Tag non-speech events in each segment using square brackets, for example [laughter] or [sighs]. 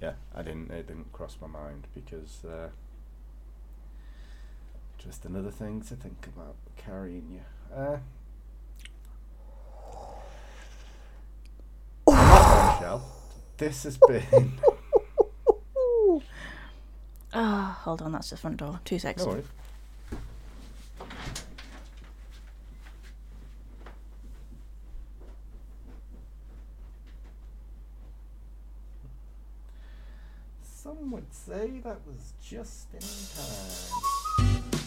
yeah, I didn't. It didn't cross my mind because uh, just another thing to think about carrying you. Uh, Michelle, this has been. [laughs] Ah, hold on, that's the front door. Two seconds. No worries. Some would say that was just in time.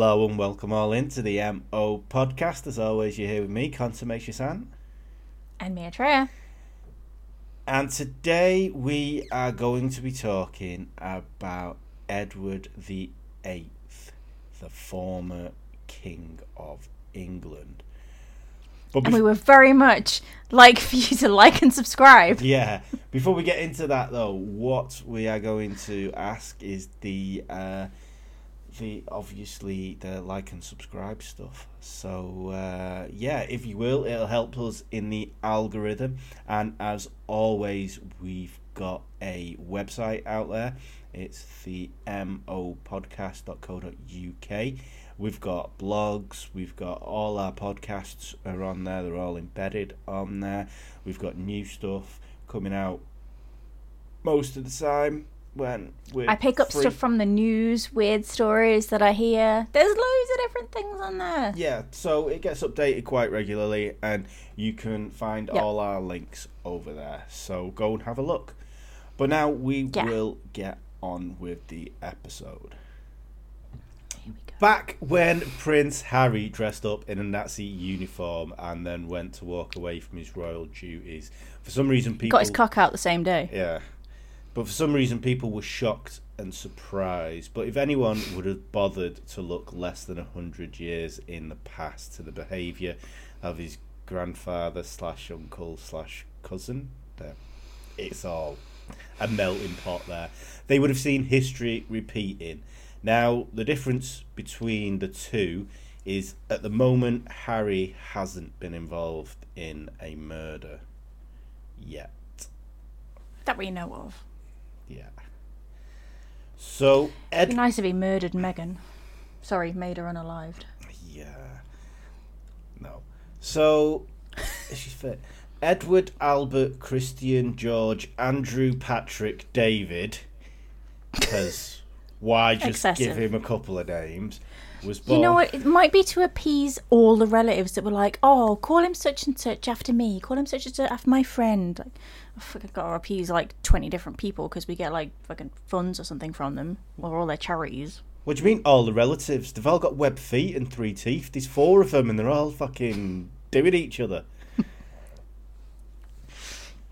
Hello and welcome all into the MO podcast. As always, you're here with me, Consummation San. And me, Treya. And today we are going to be talking about Edward the Eighth, the former King of England. But And we were very much like [laughs] for you to like and subscribe. yeah, before we get into that though, what we are going to ask is the uh, the obviously the like and subscribe stuff. So uh, yeah, if you will, it'll help us in the algorithm. And as always, we've got a website out there. It's the mopodcast.co.uk. We've got blogs. We've got all our podcasts are on there. They're all embedded on there. We've got new stuff coming out most of the time when I pick up free. stuff from the news, weird stories that I hear. There's loads of different things on there. Yeah, so it gets updated quite regularly, and you can find Yep. all our links over there. So go and have a look. But now we Yeah. will get on with the episode. Here we go. Back when Prince Harry dressed up in a Nazi uniform and then went to walk away from his royal duties, for some reason people Got his cock out the same day. Yeah. But for some reason, people were shocked and surprised. But if anyone would have bothered to look less than a hundred years in the past to the behaviour of his grandfather slash uncle slash cousin, it's all a melting pot there. They would have seen history repeating. Now, the difference between the two is at the moment, Harry hasn't been involved in a murder yet. That we know of. Yeah. So It'd be nice if he murdered Meghan. Sorry, made her unalived. Yeah. No. So [laughs] she's fit. Edward, Albert, Christian, George, Andrew, Patrick, David. Because why just Excessive. give him a couple of names? Was born. You know what? It might be to appease all the relatives that were like, "Oh, call him such and such after me. Call him such and such after my friend." Like, I fucking got to appease like twenty different people because we get like fucking funds or something from them or all their charities. What do you mean? All the relatives? They've all got web feet and three teeth. There's four of them, and they're all fucking doing each other. [laughs]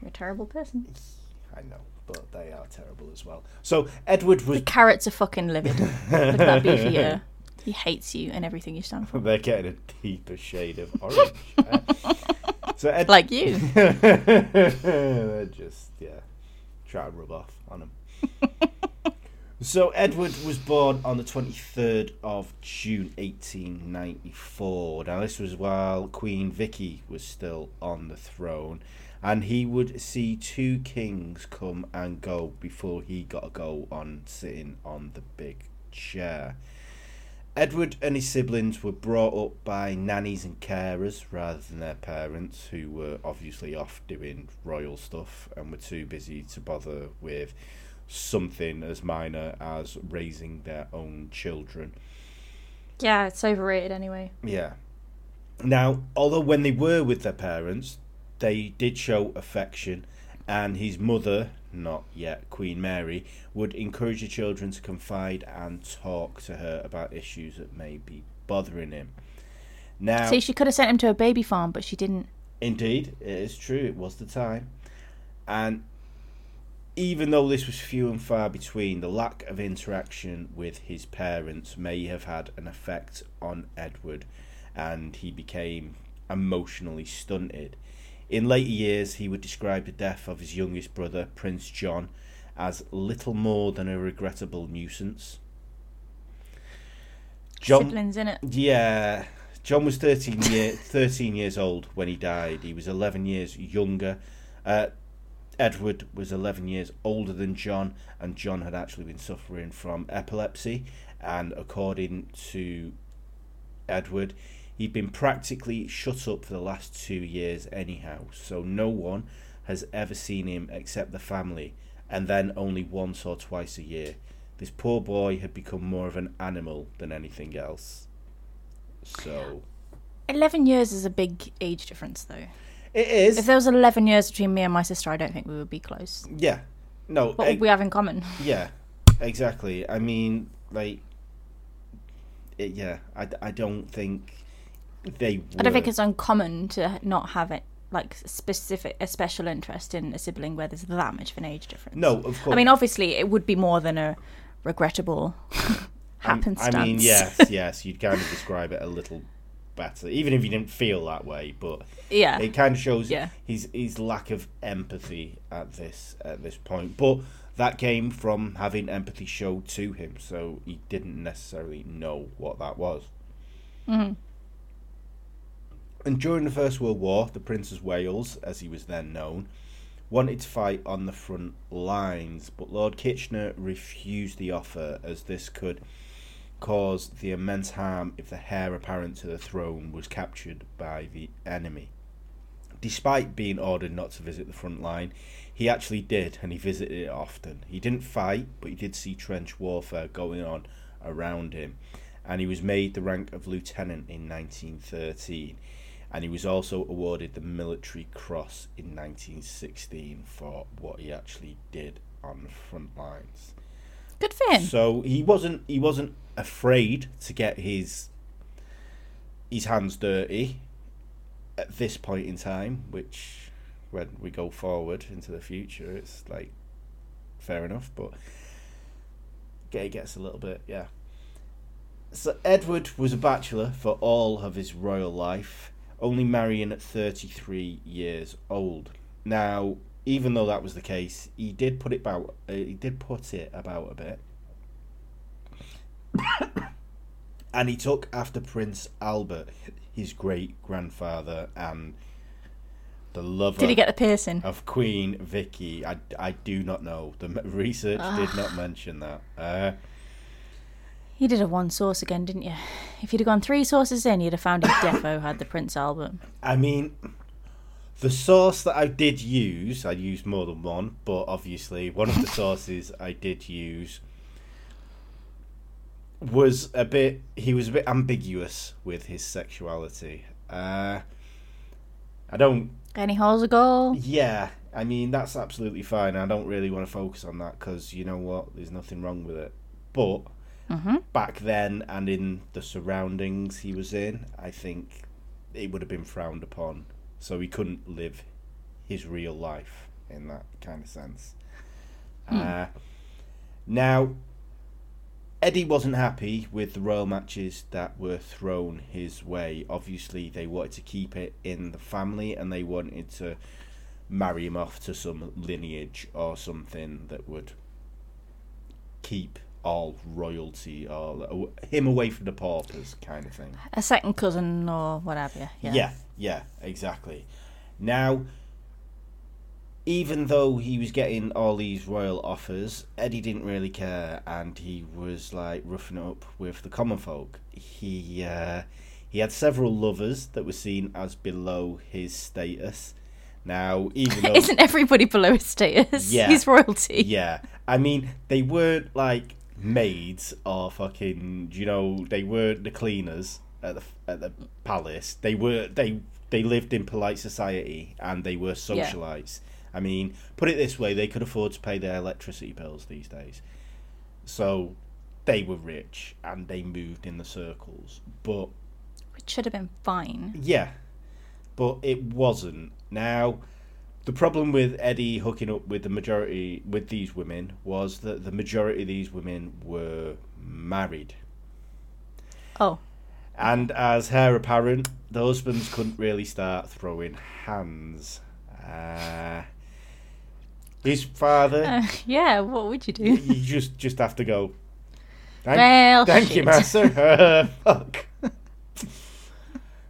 You're a terrible person. I know, but they are terrible as well. So Edward was The carrots are fucking livid. Look at that beefy [laughs] ear. He hates you and everything you stand for. They're getting a deeper shade of orange. [laughs] so Ed- Like you. [laughs] They're just yeah, try to rub off on him. [laughs] so Edward was born on the twenty third of June, eighteen ninety four. Now this was while Queen Vicky was still on the throne, and he would see two kings come and go before he got a go on sitting on the big chair. Edward and his siblings were brought up by nannies and carers rather than their parents, who were obviously off doing royal stuff and were too busy to bother with something as minor as raising their own children. Yeah, it's overrated anyway. Yeah. Now, although when they were with their parents, they did show affection, and his mother, not yet Queen Mary, would encourage the children to confide and talk to her about issues that may be bothering him. Now, See, she could have sent him to a baby farm, but she didn't. Indeed, it is true. It was the time, and even though this was few and far between, the lack of interaction with his parents may have had an effect on Edward, and he became emotionally stunted. In later years, he would describe the death of his youngest brother, Prince John, as little more than a regrettable nuisance. John, Siblings in it. yeah, John was 13, year, 13 years old when he died. He was 11 years younger. Uh, Edward was 11 years older than John, and John had actually been suffering from epilepsy. And according to Edward, he'd been practically shut up for the last two years, anyhow. So no one has ever seen him except the family, and then only once or twice a year. This poor boy had become more of an animal than anything else. So 11 years is a big age difference, though. it is. If there was 11 years between me and my sister, I don't think we would be close. yeah. No. What would we have in common? [laughs] Yeah, exactly. I mean, like, it, yeah, I, I don't think they. I don't think it's uncommon to not have it like specific a special interest in a sibling where there's that much of an age difference. No, of course. I mean, obviously, it would be more than a regrettable [laughs] happenstance. I mean, yes, [laughs] yes, you'd kind of describe it a little better, even if you didn't feel that way. But yeah, it kind of shows Yeah. his his lack of empathy at this at this point. But that came from having empathy showed to him, so he didn't necessarily know what that was. Mhm. And during the First World War, the Prince of Wales, as he was then known, wanted to fight on the front lines, but Lord Kitchener refused the offer as this could cause the immense harm if the heir apparent to the throne was captured by the enemy. Despite being ordered not to visit the front line, he actually did, and he visited it often. He didn't fight, but he did see trench warfare going on around him, and he was made the rank of lieutenant in 1913 and he was also awarded the Military Cross in 1916 for what he actually did on the front lines. good for him. So he wasn't he wasn't afraid to get his his hands dirty at this point in time, which when we go forward into the future, it's like fair enough, but it gets a little bit yeah. So Edward was a bachelor for all of his royal life, only marrying at 33 years old. Now, even though that was the case, he did put it about uh, he did put it about a bit. [coughs] and he took after Prince Albert, his great grandfather and the lover Did he get the piercing? of Queen Vicky. I, I do not know. The research did not mention that. Uh, You did a one source again, didn't you? If you'd have gone three sources in, you'd have found his defo had the Prince Albert. I mean, the source that I did use, I used more than one, but obviously one of the [laughs] sources I did use was a bit. He was a bit ambiguous with his sexuality. Uh, I don't. Any holes a goal? Yeah, I mean that's absolutely fine. I don't really want to focus on that because you know what? There's nothing wrong with it. But Mm-hmm. back then and in the surroundings he was in, I think it would have been frowned upon. So he couldn't live his real life in that kind of sense. Uh, now, Eddie wasn't happy with the royal matches that were thrown his way. Obviously, they wanted to keep it in the family and they wanted to marry him off to some lineage or something that would keep all royalty or him away from the paupers kind of thing. A second cousin or whatever. Yeah. Yeah, yeah, exactly. Now, even though he was getting all these royal offers, Eddie didn't really care, and he was like roughing it up with the common folk. He uh, he had several lovers that were seen as below his status. Now, even though [laughs] Isn't everybody below his status? Yeah. He's royalty. yeah, I mean they weren't like maids are fucking. You know, they weren't the cleaners at the at the palace. They were they they lived in polite society and they were socialites. I mean, put it this way: they could afford to pay their electricity bills these days, so they were rich and they moved in the circles. But Which should have been fine. yeah, but it wasn't. Now, The problem with Eddie hooking up with the majority with these women was that the majority of these women were married. Oh, And as heir apparent, the husbands couldn't really start throwing hands. Uh, his father, uh, yeah. What would you you, do? you just just have to go. Thank, Well, thank you, shit. master. [laughs] Fuck. [laughs]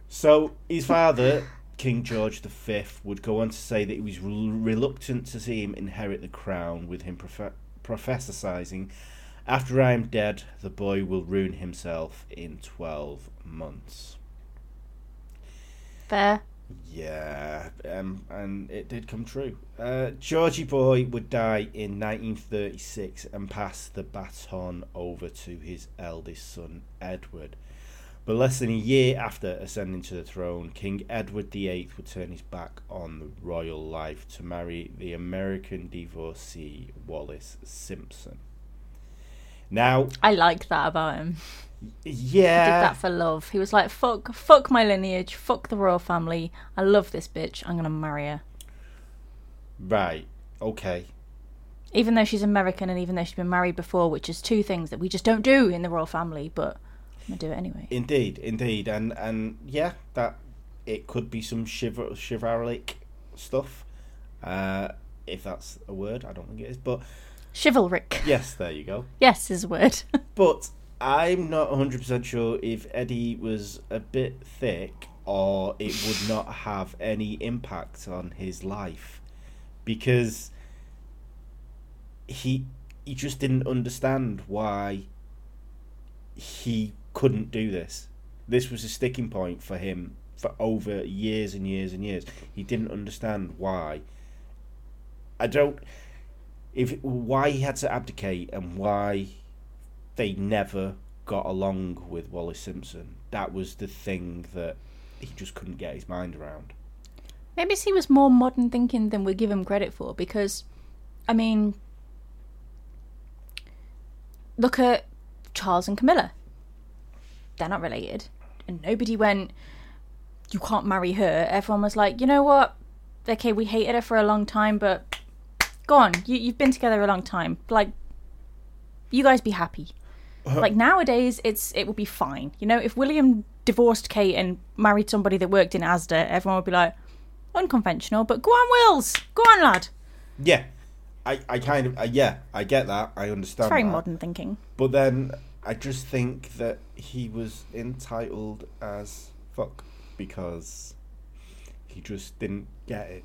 So his father, King George V, would go on to say that he was reluctant to see him inherit the crown, with him prophesizing, "After I am dead, the boy will ruin himself in twelve months." Fair. Yeah, um, and it did come true. Uh, Georgie Boy would die in 1936 and pass the baton over to his eldest son, Edward. But less than a year after ascending to the throne, King Edward VIII would turn his back on the royal life to marry the American divorcee Wallis Simpson. Now, I like that about him. Yeah. He did that for love. He was like, "Fuck, fuck my lineage, fuck the royal family. I love this bitch. I'm gonna marry her." right, okay. Even though she's American and even though she's been married before, which is two things that we just don't do in the royal family, but I'm gonna do it anyway. Indeed, indeed, and and yeah, that it could be some chival- chivalric stuff, uh, if that's a word. I don't think it is, but Chivalric. yes, there you go. Yes, is a word. [laughs] But I'm not 100 percent sure if Eddie was a bit thick or it would not have any impact on his life because he he just didn't understand why he couldn't do this. This was a sticking point for him for over years and years and years. He didn't understand why. I don't if why he had to abdicate and why they never got along with Wallis Simpson. That was the thing that he just couldn't get his mind around. Maybe he was more modern thinking than we give him credit for because, I mean, look at Charles and Camilla. They're not related. And nobody went, you can't marry her. Everyone was like, you know what? Okay, we hated her for a long time, but go on. You, you've been together a long time. Like, you guys be happy. Like nowadays, it's it would be fine. You know, if William divorced Kate and married somebody that worked in Asda, everyone would be like, unconventional, but go on, Wills, go on, lad. Yeah, I, I kind of, uh, yeah, I get that. I understand. It's very that. modern thinking. But then I just think that he was entitled as fuck because he just didn't get it.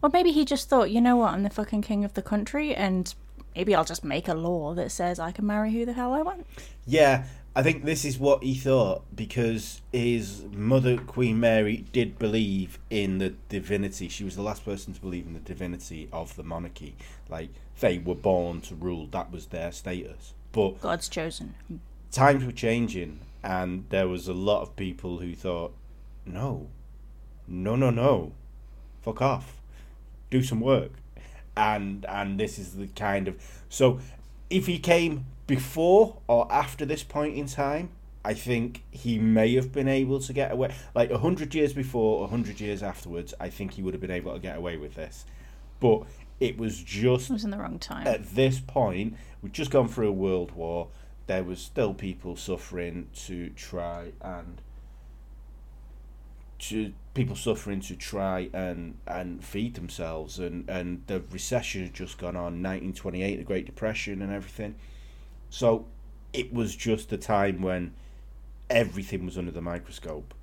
Well, maybe he just thought, you know what, I'm the fucking king of the country, and maybe I'll just make a law that says I can marry who the hell I want. Yeah, I think this is what he thought because his mother, Queen Mary, did believe in the divinity. She was the last person to believe in the divinity of the monarchy. Like, they were born to rule, that was their status. But God's chosen. times were changing, and there was a lot of people who thought, no, no, no, no, fuck off, do some work, and and this is the kind of so if he came before or after this point in time. I think he may have been able to get away, like a hundred years before, a hundred years afterwards. I think he would have been able to get away with this, but it was just It was in the wrong time. at this point, we'd just gone through a world war. There was still people suffering to try and to people suffering to try and and feed themselves, and and the recession had just gone on, 1928, the Great Depression, and everything. So it was just a time when everything was under the microscope.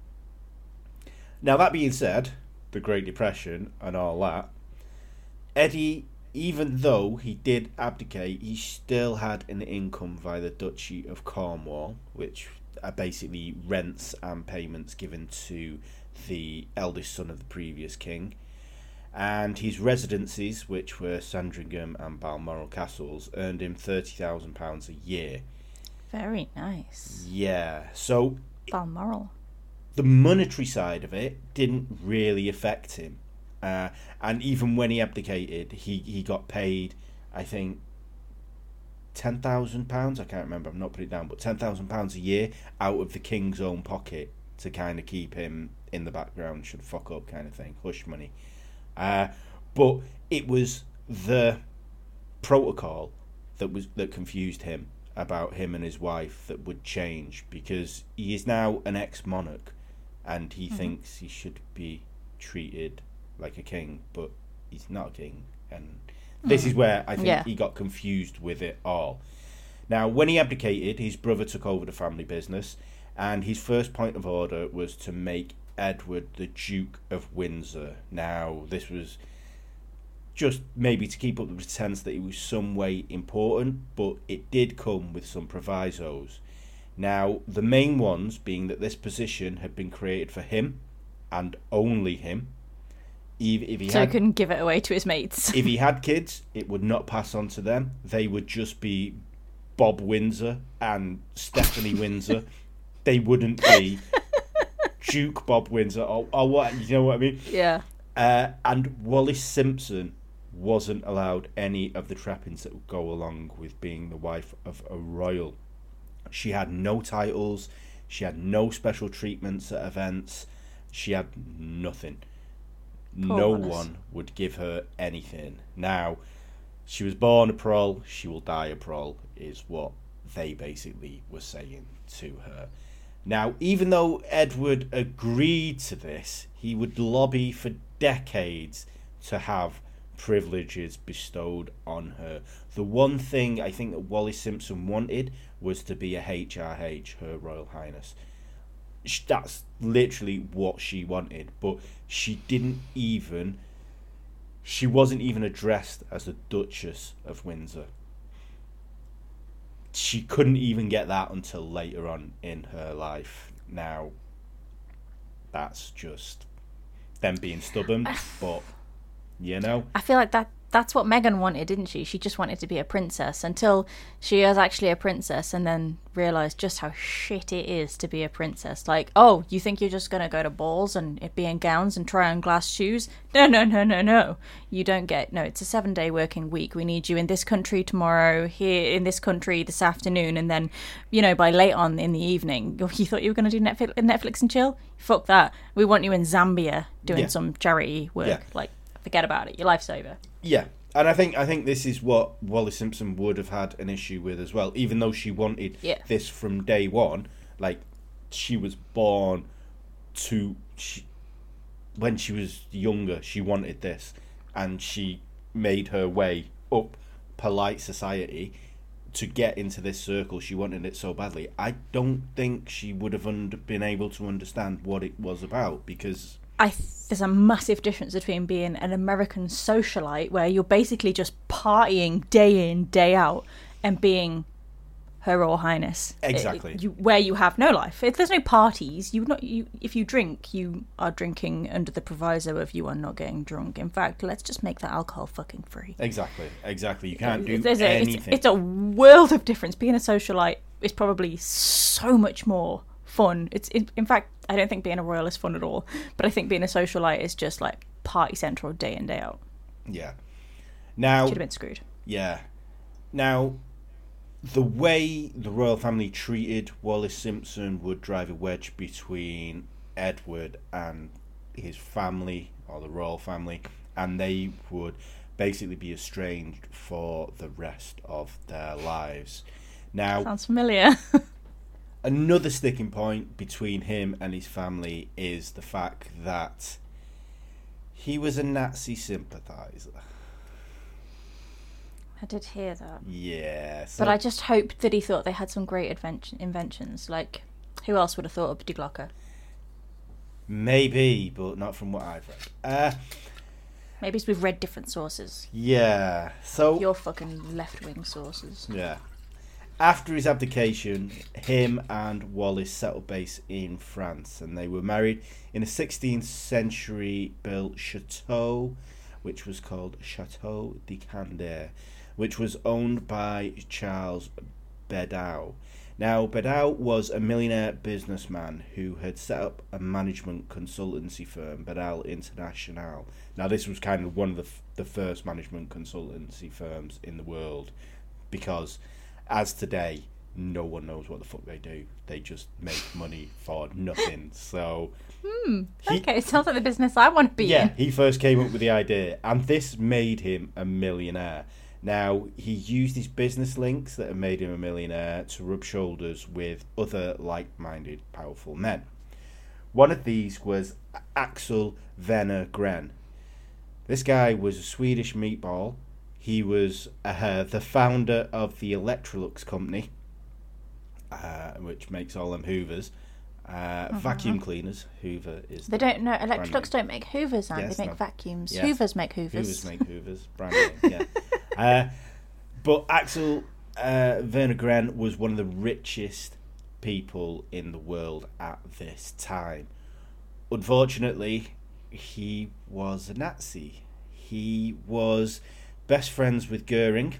Now that being said, the Great Depression and all that, Eddie even though he did abdicate, he still had an income via the Duchy of Cornwall, which are basically rents and payments given to the eldest son of the previous king. And his residencies, which were Sandringham and Balmoral castles, earned him £30,000 a year. Very nice. Yeah, so Balmoral. the monetary side of it didn't really affect him. Uh, and even when he abdicated, he, he got paid, I think, ten thousand pounds. I can't remember. I'm not putting it down, but ten thousand pounds a year out of the king's own pocket to kind of keep him in the background. Should fuck up, kind of thing. Hush money. Uh, but it was the protocol that was that confused him about him and his wife that would change because he is now an ex-monarch and he thinks he should be treated like a king, but he's not a king. And this is hmm. where I think Yeah. he got confused with it all. Now, when he abdicated, his brother took over the family business, and his first point of order was to make Edward the Duke of Windsor. Now, this was just maybe to keep up the pretense that he was some way important, but it did come with some provisos. Now, the main ones being that this position had been created for him and only him. If, if he So he had couldn't give it away to his mates. if he had [laughs] kids, it would not pass on to them. They would just be Bob Windsor and Stephanie Windsor. [laughs] They wouldn't be Duke Bob Windsor or, or what you know what I mean. yeah. Uh, and Wallis Simpson wasn't allowed any of the trappings that would go along with being the wife of a royal. She had no titles. She had no special treatments at events. She had nothing. Poor no one would give her anything. Now, she was born a prole. She will die a prole. Is what they basically were saying to her. Now, even though Edward agreed to this, he would lobby for decades to have privileges bestowed on her. The one thing I think that Wally Simpson wanted was to be a HRH, Her Royal Highness. That's literally what she wanted, but she didn't even. She wasn't even addressed as the Duchess of Windsor she couldn't even get that until later on in her life. Now, that's just them being stubborn, [sighs] but you know, I feel like that that's what Meghan wanted, didn't she? She just wanted to be a princess until she was actually a princess and then realized just how shit it is to be a princess. Like, oh, you think you're just going to go to balls and it be in gowns and try on glass shoes? No, no, no, no, no. You don't get No, it's a 7-day working week. We need you in this country tomorrow, here in this country this afternoon and then, you know, by late on in the evening. [laughs] You thought you were going to do Netflix, Netflix and chill? Fuck that. We want you in Zambia doing Yeah. some charity work. Yeah. Like forget about it. Your life's over. yeah. And I think I think this is what Wally Simpson would have had an issue with as well, even though she wanted Yeah. this from day one. Like she was born to she, when she was younger, she wanted this, and she made her way up polite society to get into this circle. She wanted it so badly. I don't think she would have und- been able to understand what it was about because I there's a massive difference between being an American socialite where you're basically just partying day in day out and being Her Royal Highness. It- Exactly. you, where you have no life. If there's no parties, you not you. If you drink, you are drinking under the proviso of you are not getting drunk. In fact, let's just make that alcohol fucking free. exactly, exactly, you can't do There's a, anything. it's, it's a world of difference. Being a socialite is probably so much more fun. It's in, in fact, I don't think being a royal is fun at all. But I think being a socialite is just like party central day in day out. yeah. Now, Should have been screwed. Yeah. Now, the way the royal family treated Wallis Simpson would drive a wedge between Edward and his family, or the royal family, and they would basically be estranged for the rest of their lives. Now, Sounds familiar. [laughs] another sticking point between him and his family is the fact that he was a Nazi sympathizer. I did hear that. Yeah. So But I just hoped that he thought they had some great invention- inventions. Like, who else would have thought of De Glocker? Maybe, but not from what I've read. Uh, Maybe it's we've read different sources. yeah. So Your fucking left wing sources. yeah. After his abdication, him and Wallace settled base in France, and they were married in a 16th century built chateau, which was called Chateau de Candé, which was owned by Charles Bedaux. Now, Bedaux was a millionaire businessman who had set up a management consultancy firm, Bedaux International. Now, this was kind of one of the, f- the first management consultancy firms in the world because, as today, no one knows what the fuck they do. They just make money for nothing. So, Hmm. he- Okay, sounds like the business I want to be yeah, in. he first came up with the idea, and this made him a millionaire. Now, he used his business links that have made him a millionaire to rub shoulders with other like minded, powerful men. One of these was Axel Wenner-Gren. This guy was a Swedish meatball. He was uh, the founder of the Electrolux company, uh, which makes all them Hoovers. Uh, Vacuum cleaners. Hoover is They the don't know. Electrolux don't make Hoovers, Yes, they make no. vacuums. Yes. Hoovers make Hoovers. Hoovers make [laughs] Hoovers. Brand name, yeah. [laughs] uh, but Axel uh, Wenner-Gren was one of the richest people in the world at this time. Unfortunately, he was a Nazi. He was best friends with Goering.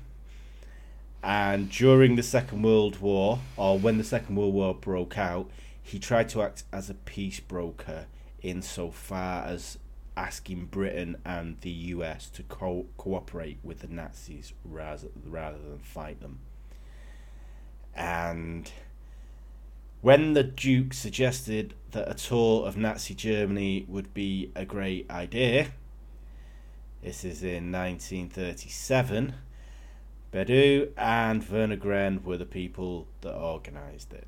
And during the Second World War, or when the Second World War broke out, he tried to act as a peace broker insofar as asking Britain and the US to co- cooperate with the Nazis rather, rather than fight them. And when the Duke suggested that a tour of Nazi Germany would be a great idea, this is in 1937, Bedaux and Wenner-Gren were the people that organised it.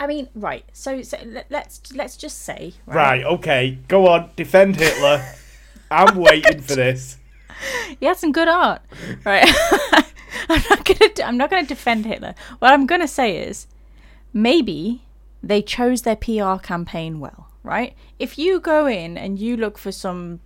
I mean, right. So, so let, let's let's just say Right, okay, go on, defend Hitler. I'm waiting for this. He had some good art, right? [laughs] I'm not gonna. I'm not gonna defend Hitler. What I'm gonna say is, maybe they chose their PR campaign well, right? If you go in and you look for some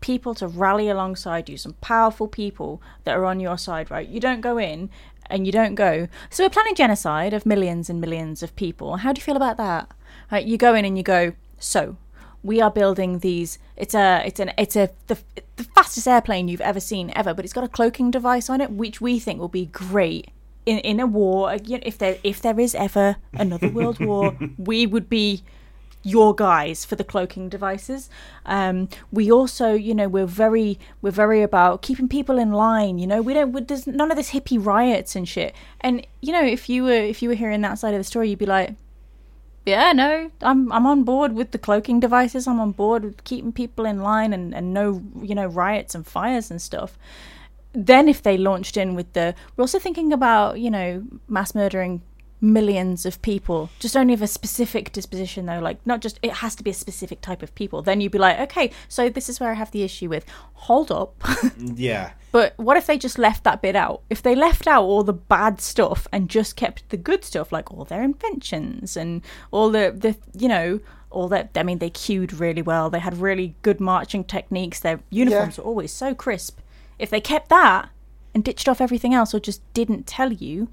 people to rally alongside you, some powerful people that are on your side, right? You don't go in and you don't go. So we're planning genocide of millions and millions of people. How do you feel about that? Right? You go in and you go. So we are building these. It's a. It's an. It's a the the fastest airplane you've ever seen ever, but it's got a cloaking device on it, which we think will be great in in a war. You know, if there if there is ever another world war, [laughs] we would be your guys for the cloaking devices. Um, we also, you know, we're very we're very about keeping people in line. You know, we don't. we- There's none of this hippie riots and shit. And you know, if you were if you were hearing that side of the story, you'd be like, yeah, no, I'm I'm on board with the cloaking devices. I'm on board with keeping people in line and and no, you know, riots and fires and stuff. Then if they launched in with the, we're also thinking about you know mass murdering millions of people. Just only of a specific disposition though. Like not just it has to be a specific type of people. Then you'd be like okay so this is where i have the issue with. Hold up. [laughs] Mm, yeah. but what if they just left that bit out? If they left out all the bad stuff and just kept the good stuff like all their inventions and all the the you know all that i mean they queued really well. They had really good marching techniques. Their uniforms were always so crisp. If they kept that and ditched off everything else or just didn't tell you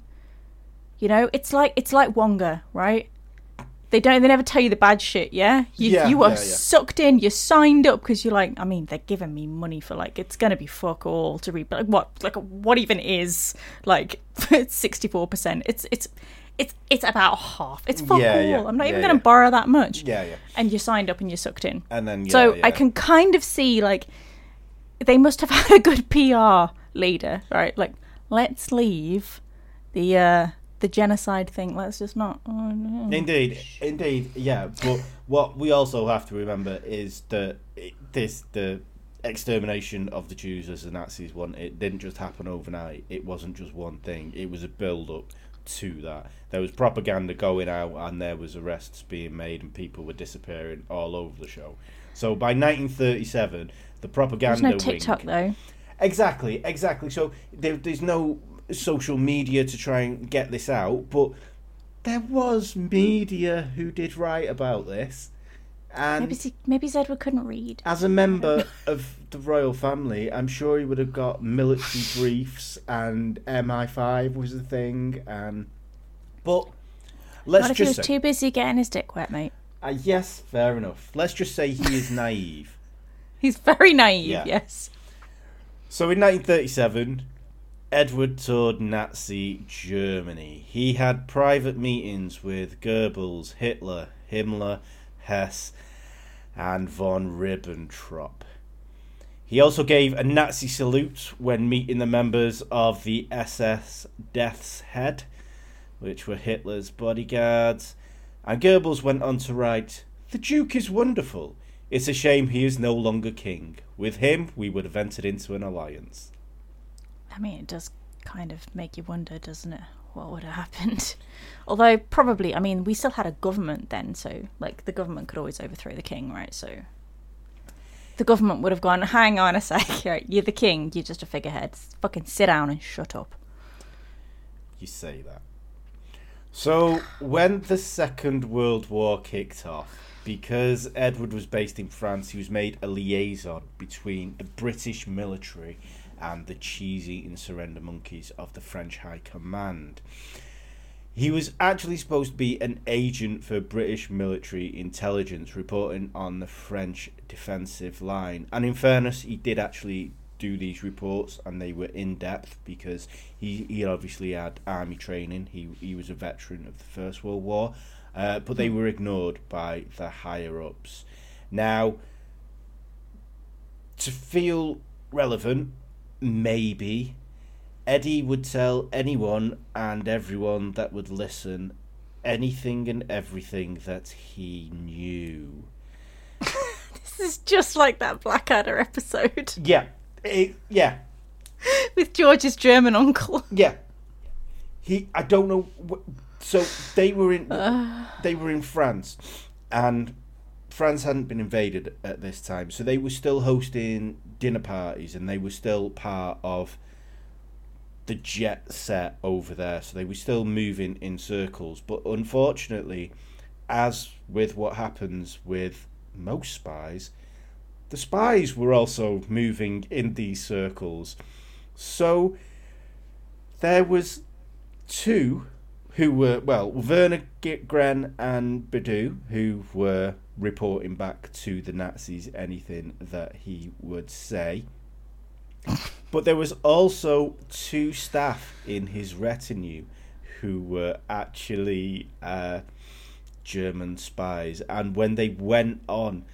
you know, it's like it's like Wonga, right? They don't. They never tell you the bad shit. Yeah, you Yeah, you are yeah, yeah. sucked in. You're signed up because you're like. I mean, they're giving me money for like it's gonna be fuck all to read. But like, what? Like what even is like [laughs] sixty four percent? It's it's it's it's about half. It's fuck Yeah, all. yeah, I'm not even yeah, gonna yeah. borrow that much. Yeah, yeah. And you're signed up and you're sucked in. And then, so. I can kind of see like they must have [laughs] had a good PR leader, right? Like let's leave the uh the genocide thing. Let's just not. oh, no. Indeed, indeed, yeah. But what we also have to remember is that it, this the extermination of the Jews as the Nazis one. It didn't just happen overnight. It wasn't just one thing. It was a build up to that. There was propaganda going out, and there was arrests being made, and people were disappearing all over the show. So by 1937, the propaganda There's no TikTok wing, though. Exactly, exactly. So there, there's no social media to try and get this out, but there was media who did write about this. And Maybe maybe Zedward couldn't read. as a member of the royal family, I'm sure he would have got military briefs and MI5 was a thing. And but let's Not if he just was say, too busy getting his dick wet, mate. uh, yes, fair enough. Let's just say he is naive. [laughs] He's very naive. Yeah. Yes. So in 1937, Edward toured Nazi Germany. He had private meetings with Goebbels, Hitler, Himmler, Hess, and von Ribbentrop. He also gave a Nazi salute when meeting the members of the SS Death's Head, which were Hitler's bodyguards. And Goebbels went on to write, The Duke is wonderful. It's a shame he is no longer king. With him, we would have entered into an alliance. I mean, it does kind of make you wonder, doesn't it? What would have happened? [laughs] Although, probably, I mean, we still had a government then, so, like, the government could always overthrow the king, right? So, the government would have gone, hang on a sec, [laughs] you're the king, you're just a figurehead. Fucking sit down and shut up. You say that. So, when the Second World War kicked off, because Edward was based in France, he was made a liaison between the British military and the cheesy and surrender monkeys of the French High Command. He was actually supposed to be an agent for British military intelligence, reporting on the French defensive line. And in fairness, he did actually do these reports, and they were in depth because he, he obviously had army training. He he was a veteran of the First World War, uh, but they were ignored by the higher ups. Now, to feel relevant, maybe Eddie would tell anyone and everyone that would listen anything and everything that he knew. [laughs] This is just like that Blackadder episode Yeah, it, yeah, [laughs] with George's German uncle. yeah. He, I don't know. Wh- so they were in, [sighs] uh. they were in France, and France hadn't been invaded at this time, so they were still hosting dinner parties, and they were still part of the jet set over there. So they were still moving in circles, but unfortunately, as with what happens with most spies, the spies were also moving in these circles. So there was two who were well Werner Gren and Bedaux who were reporting back to the Nazis anything that he would say. But there was also two staff in his retinue who were actually uh, German spies, and when they went on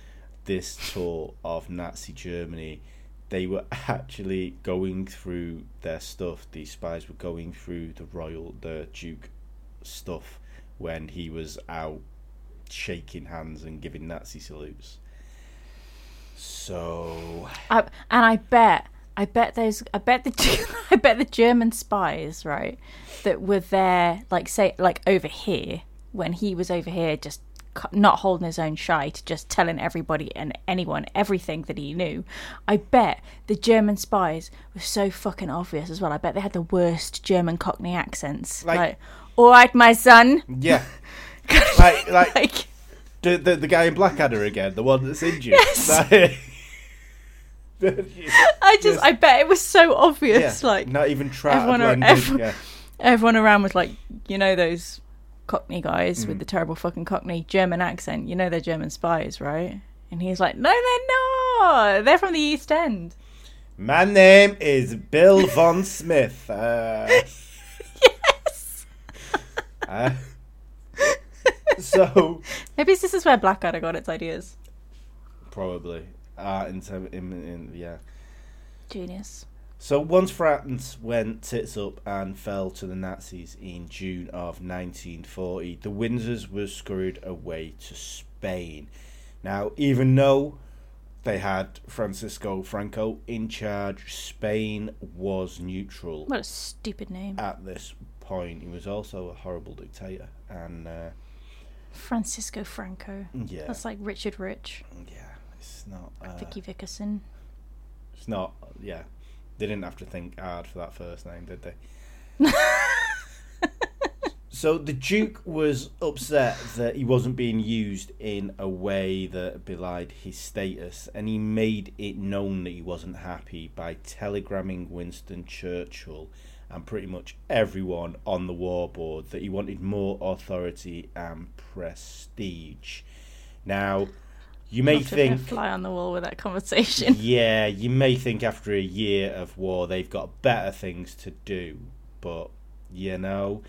this tour of Nazi Germany, they were actually going through their stuff. These spies were going through the royal, the Duke stuff when he was out shaking hands and giving Nazi salutes. So I, and I bet, I bet those, I bet the, [laughs] I bet the German spies, right, that were there, like say, like over here when he was over here, just not holding his own shite, just telling everybody and anyone everything that he knew. I bet the German spies were so fucking obvious as well. I bet they had the worst German Cockney accents. Like- Like, all right, my son. yeah, [laughs] like [laughs] like Like, the, the the guy in Blackadder again, the one that's injured. Yes. [laughs] Like- [laughs] I just, I bet it was so obvious. yeah, Like, not even try to everyone everyone- yeah. everyone around was like, you know, those Cockney guys Mm. with the terrible fucking Cockney German accent. You know, they're German spies, right? And he's like, no, they're not. They're from the East End. My name is Bill Von Smith. Uh, yes. uh, [laughs] so Maybe this is where Blackadder got its ideas. probably uh, in, in, in yeah. Genius. So once France went tits up and fell to the Nazis in June of 1940, the Windsors were scurried away to Spain. Now, even though they had Francisco Franco in charge, Spain was neutral What a stupid name. at this point. He was also a horrible dictator, and uh, Francisco Franco. yeah, That's like Richard Rich, yeah, it's not. Uh, Vicky Vickerson. It's not. Yeah, they didn't have to think hard for that first name, did they? [laughs] so the Duke was upset that he wasn't being used in a way that belied his status, and he made it known that he wasn't happy by telegramming Winston Churchill and pretty much everyone on the war board that he wanted more authority and prestige. Now, you may Not to be a think fly on the wall with that conversation. [laughs] yeah, you may think after a year of war they've got better things to do, but you know,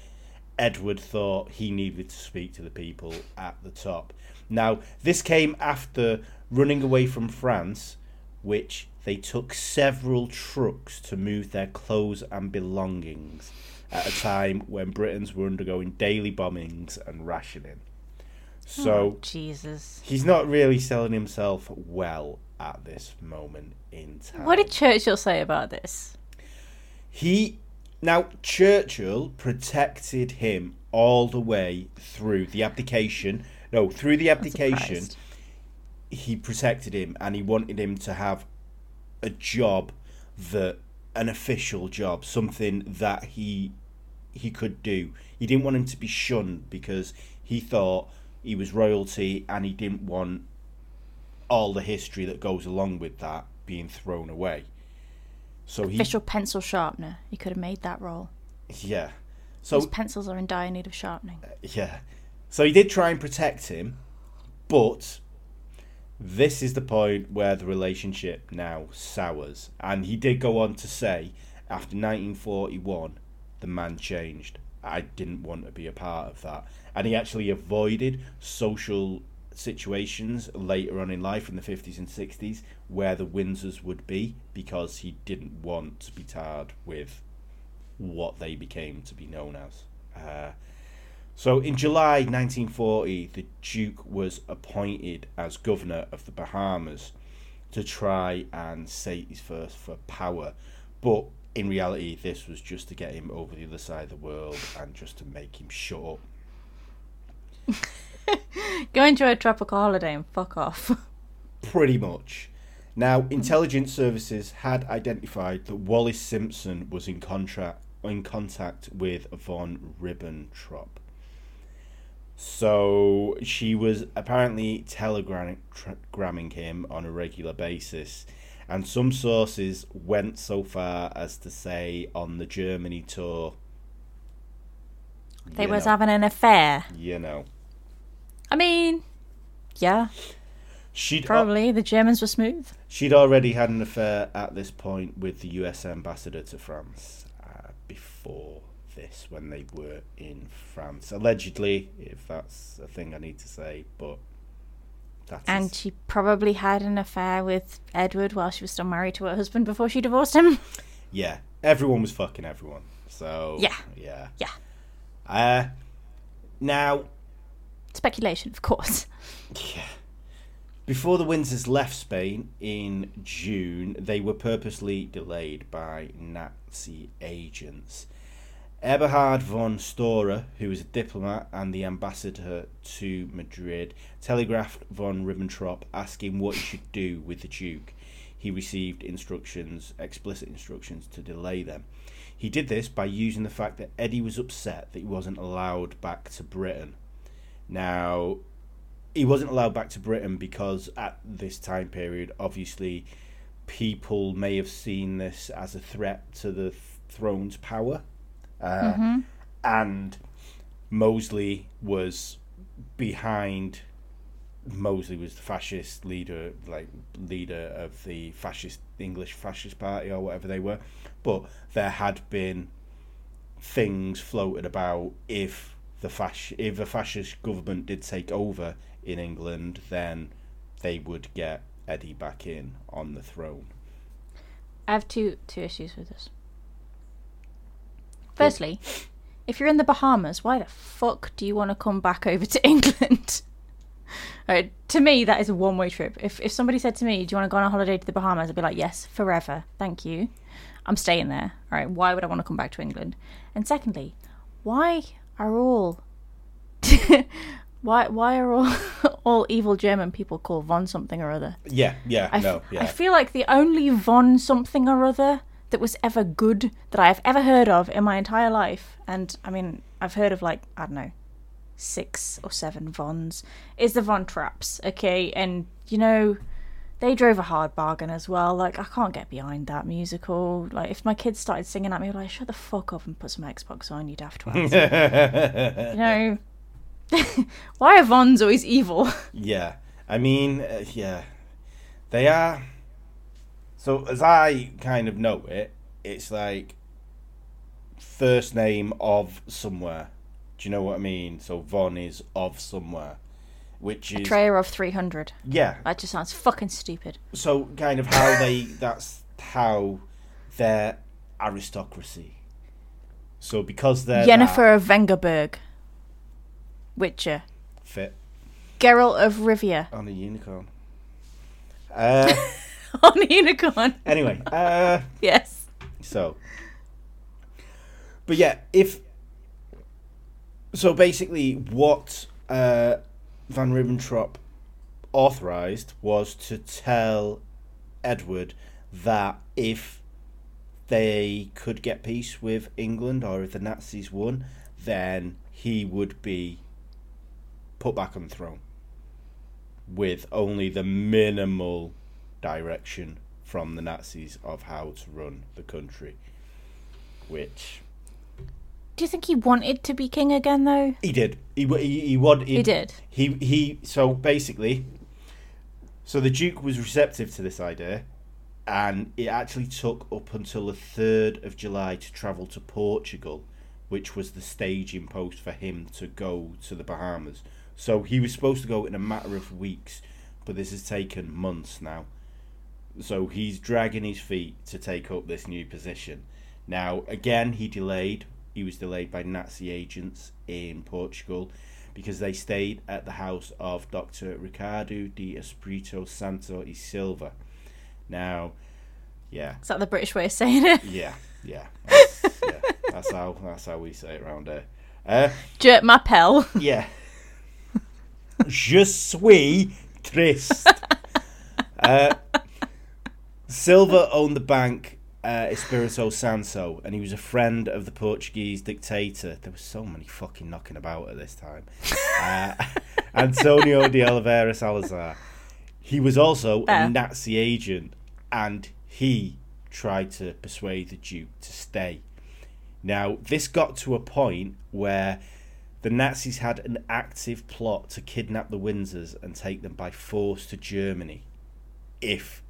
Edward thought he needed to speak to the people at the top. Now, this came after running away from France, which they took several trucks to move their clothes and belongings at a time when Britons were undergoing daily bombings and rationing. Oh, so Oh, Jesus. he's not really selling himself well at this moment in time. What did Churchill say about this? He now Churchill protected him all the way through the abdication. No, through the abdication, he protected him, and he wanted him to have a job that an official job, something that he he could do. He didn't want him to be shunned because he thought he was royalty, and he didn't want all the history that goes along with that being thrown away. So he Official pencil sharpener. He could have made that role. Yeah. So pencils are in dire need of sharpening. yeah. So he did try and protect him, but this is the point where the relationship now sours. And he did go on to say, after 1941, the man changed. I didn't want to be a part of that. And he actually avoided social situations later on in life in the 50s and 60s where the Windsors would be because he didn't want to be tarred with what they became to be known as. Uh, so in July 1940, the Duke was appointed as governor of the Bahamas to try and sate his thirst for power. But in reality, this was just to get him over the other side of the world and just to make him shut up. [laughs] Go enjoy a tropical holiday and fuck off. Pretty much. Now, intelligence services had identified that Wallis Simpson was in contract in contact with von Ribbentrop. So she was apparently telegramming him on a regular basis, and some sources went so far as to say on the Germany tour. They was know, having an affair. you know, I mean, yeah, she'd probably. The Germans were smooth. She'd already had an affair at this point with the US ambassador to France uh, before this, when they were in France. Allegedly, if that's a thing I need to say, but that's And she probably had an affair with Edward while she was still married to her husband before she divorced him. yeah, everyone was fucking everyone. So Yeah. yeah, Yeah. Uh, now, Speculation, of course. Yeah. Before the Windsors left Spain in June, they were purposely delayed by Nazi agents. Eberhard von Stohrer, who was a diplomat and the ambassador to Madrid, telegraphed von Ribbentrop asking what he should do with the Duke. He received instructions, explicit instructions, to delay them. He did this by using the fact that Eddie was upset that he wasn't allowed back to Britain. Now, he wasn't allowed back to Britain because at this time period, obviously, people may have seen this as a threat to the th- throne's power. Uh, And Mosley was behind. Mosley was the fascist leader, like leader of the fascist English fascist party or whatever they were. But there had been things floated about if the fasc- if a fascist government did take over in England, then they would get Eddie back in on the throne. I have two two issues with this. Firstly, if you're in the Bahamas, why the fuck do you want to come back over to [laughs] England? Alright, to me, that is a one way trip. If if somebody said to me, "Do you want to go on a holiday to the Bahamas?" I'd be like, "Yes, forever, thank you. I'm staying there." All right, why would I want to come back to England? And secondly, why are all [laughs] why why are all [laughs] all evil German people called von something or other? Yeah, yeah, I, f- no, I feel like the only Von something or other that was ever good that I've ever heard of in my entire life, and I mean, I've heard of like, I don't know, six or seven Vons, is the Von Trapps, okay? And, you know, they drove a hard bargain as well. Like, I can't get behind that musical. Like, if my kids started singing at me, I'd be like, shut the fuck up and put some Xbox on, you daft twats. [laughs] you know? [laughs] Why are Vons always evil? Yeah, I mean, uh, yeah, they are. So as I kind of know it, it's like first name of somewhere. Do you know what I mean? So Von is of somewhere, which is Trayer of 300. yeah. That just sounds fucking stupid. So kind of how they that's how their aristocracy. So because they're Yennefer of Vengerberg. Witcher. fit Geralt of Rivia. on a unicorn. Uh, [laughs] [laughs] On unicorn. anyway, uh, [laughs] Yes. so, but yeah, if so, basically, what uh, Van Ribbentrop authorized was to tell Edward that if they could get peace with England or if the Nazis won, then he would be put back on the throne with only the minimal direction from the Nazis of how to run the country. Which Do you think he wanted to be king again, though? he did. He he he, wad- He did. He he. So basically, so the Duke was receptive to this idea, and it actually took up until the third of July to travel to Portugal, which was the staging post for him to go to the Bahamas. So he was supposed to go in a matter of weeks, but this has taken months now. So he's dragging his feet to take up this new position. Now, again, he delayed. He was delayed by Nazi agents in Portugal because they stayed at the house of Dr. Ricardo de Espirito Santo e Silva. Now, yeah, Is that the British way of saying it? yeah, yeah, that's, yeah, that's how that's how we say it around here. Uh, Jerk my pel. yeah. Je suis triste. [laughs] Uh, Silva owned the bank uh, Espirito Santo, and he was a friend of the Portuguese dictator. There was so many fucking knocking about at this time. Uh, [laughs] Antonio de Oliveira Salazar. He was also Fair. a Nazi agent, and he tried to persuade the Duke to stay. Now, this got to a point where the Nazis had an active plot to kidnap the Windsors and take them by force to Germany if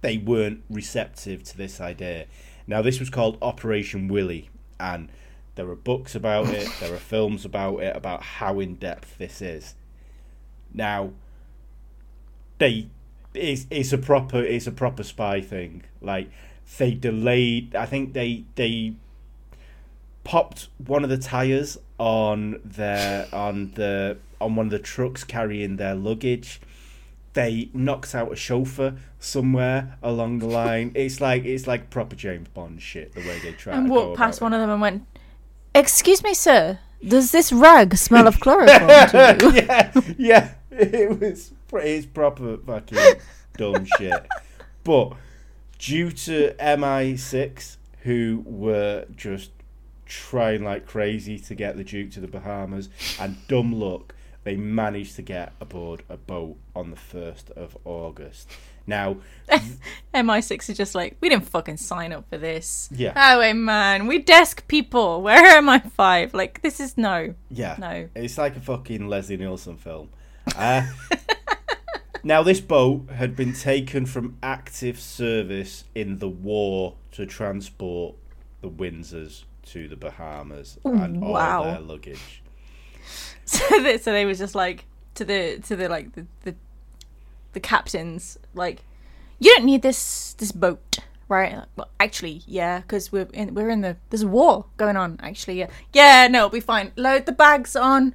they weren't receptive to this idea. Now, this was called Operation Willi, and there are books about it, [laughs] there are films about it, about how in depth this is. Now, they it's, it's a proper it's a proper spy thing. Like they delayed. I think they they popped one of the tires on their on the on one of the trucks carrying their luggage. They knocked out a chauffeur somewhere along the line. [laughs] It's like it's like proper James Bond shit. The way they try and to walked go past about one it. of them and went, Excuse me, sir. Does this rag smell of chloroform [laughs] to you? [laughs] yeah, yeah. It was pr- it's proper fucking dumb shit. But due to MI6, who were just trying like crazy to get the Duke to the Bahamas, and dumb luck, they managed to get aboard a boat on the first of August. Now, [laughs] MI6 is just like, we didn't fucking sign up for this. Yeah. Highway man, we desk people. Where am I five? Like, this is no. yeah, No. It's like a fucking Leslie Nielsen film. Uh, [laughs] now, this boat had been taken from active service in the war to transport the Windsors to the Bahamas and Wow. all their luggage. [laughs] So they, so they was just like to the to the like the the, the captains like you don't need this this boat right Like, well actually yeah because we're in we're in the there's a war going on actually yeah yeah no it'll be fine load the bags on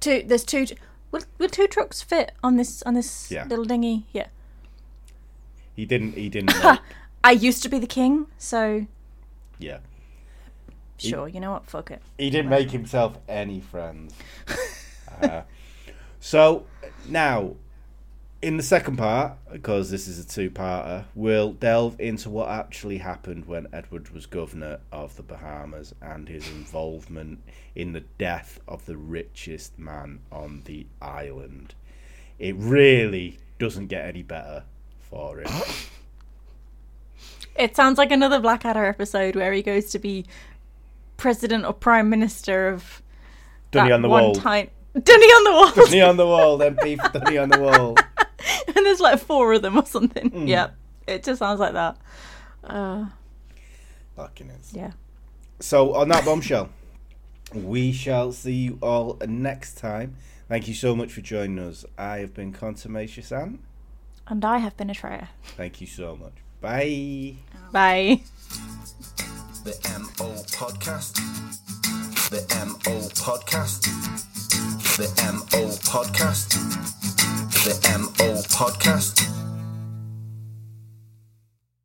two there's two will, will two trucks fit on this on this Yeah. little dinghy yeah He didn't. He didn't. [laughs] Like, I used to be the king so yeah, sure you know what fuck it he didn't make himself any friends. [laughs] Uh, so now, in the second part, because this is a two-parter, we'll delve into what actually happened when Edward was governor of the Bahamas and his involvement in the death of the richest man on the island. It really doesn't get any better for him. [coughs] it sounds like another blackadder episode where he goes to be president or prime minister of Dunny on the one wall. time. Dunny on the Wold. Dunny on the Wold. MP for Dunny on the Wold. [laughs] and there's like four of them or something. Mm. Yeah, it just sounds like that. Uh, Fucking is. Yeah. So on that bombshell, we shall see you all next time. Thank you so much for joining us. I have been Contumacious Anne, And I have been Atreya. Thank you so much. Bye. Bye. The MO Podcast. The MO Podcast. The MO Podcast. The MO Podcast.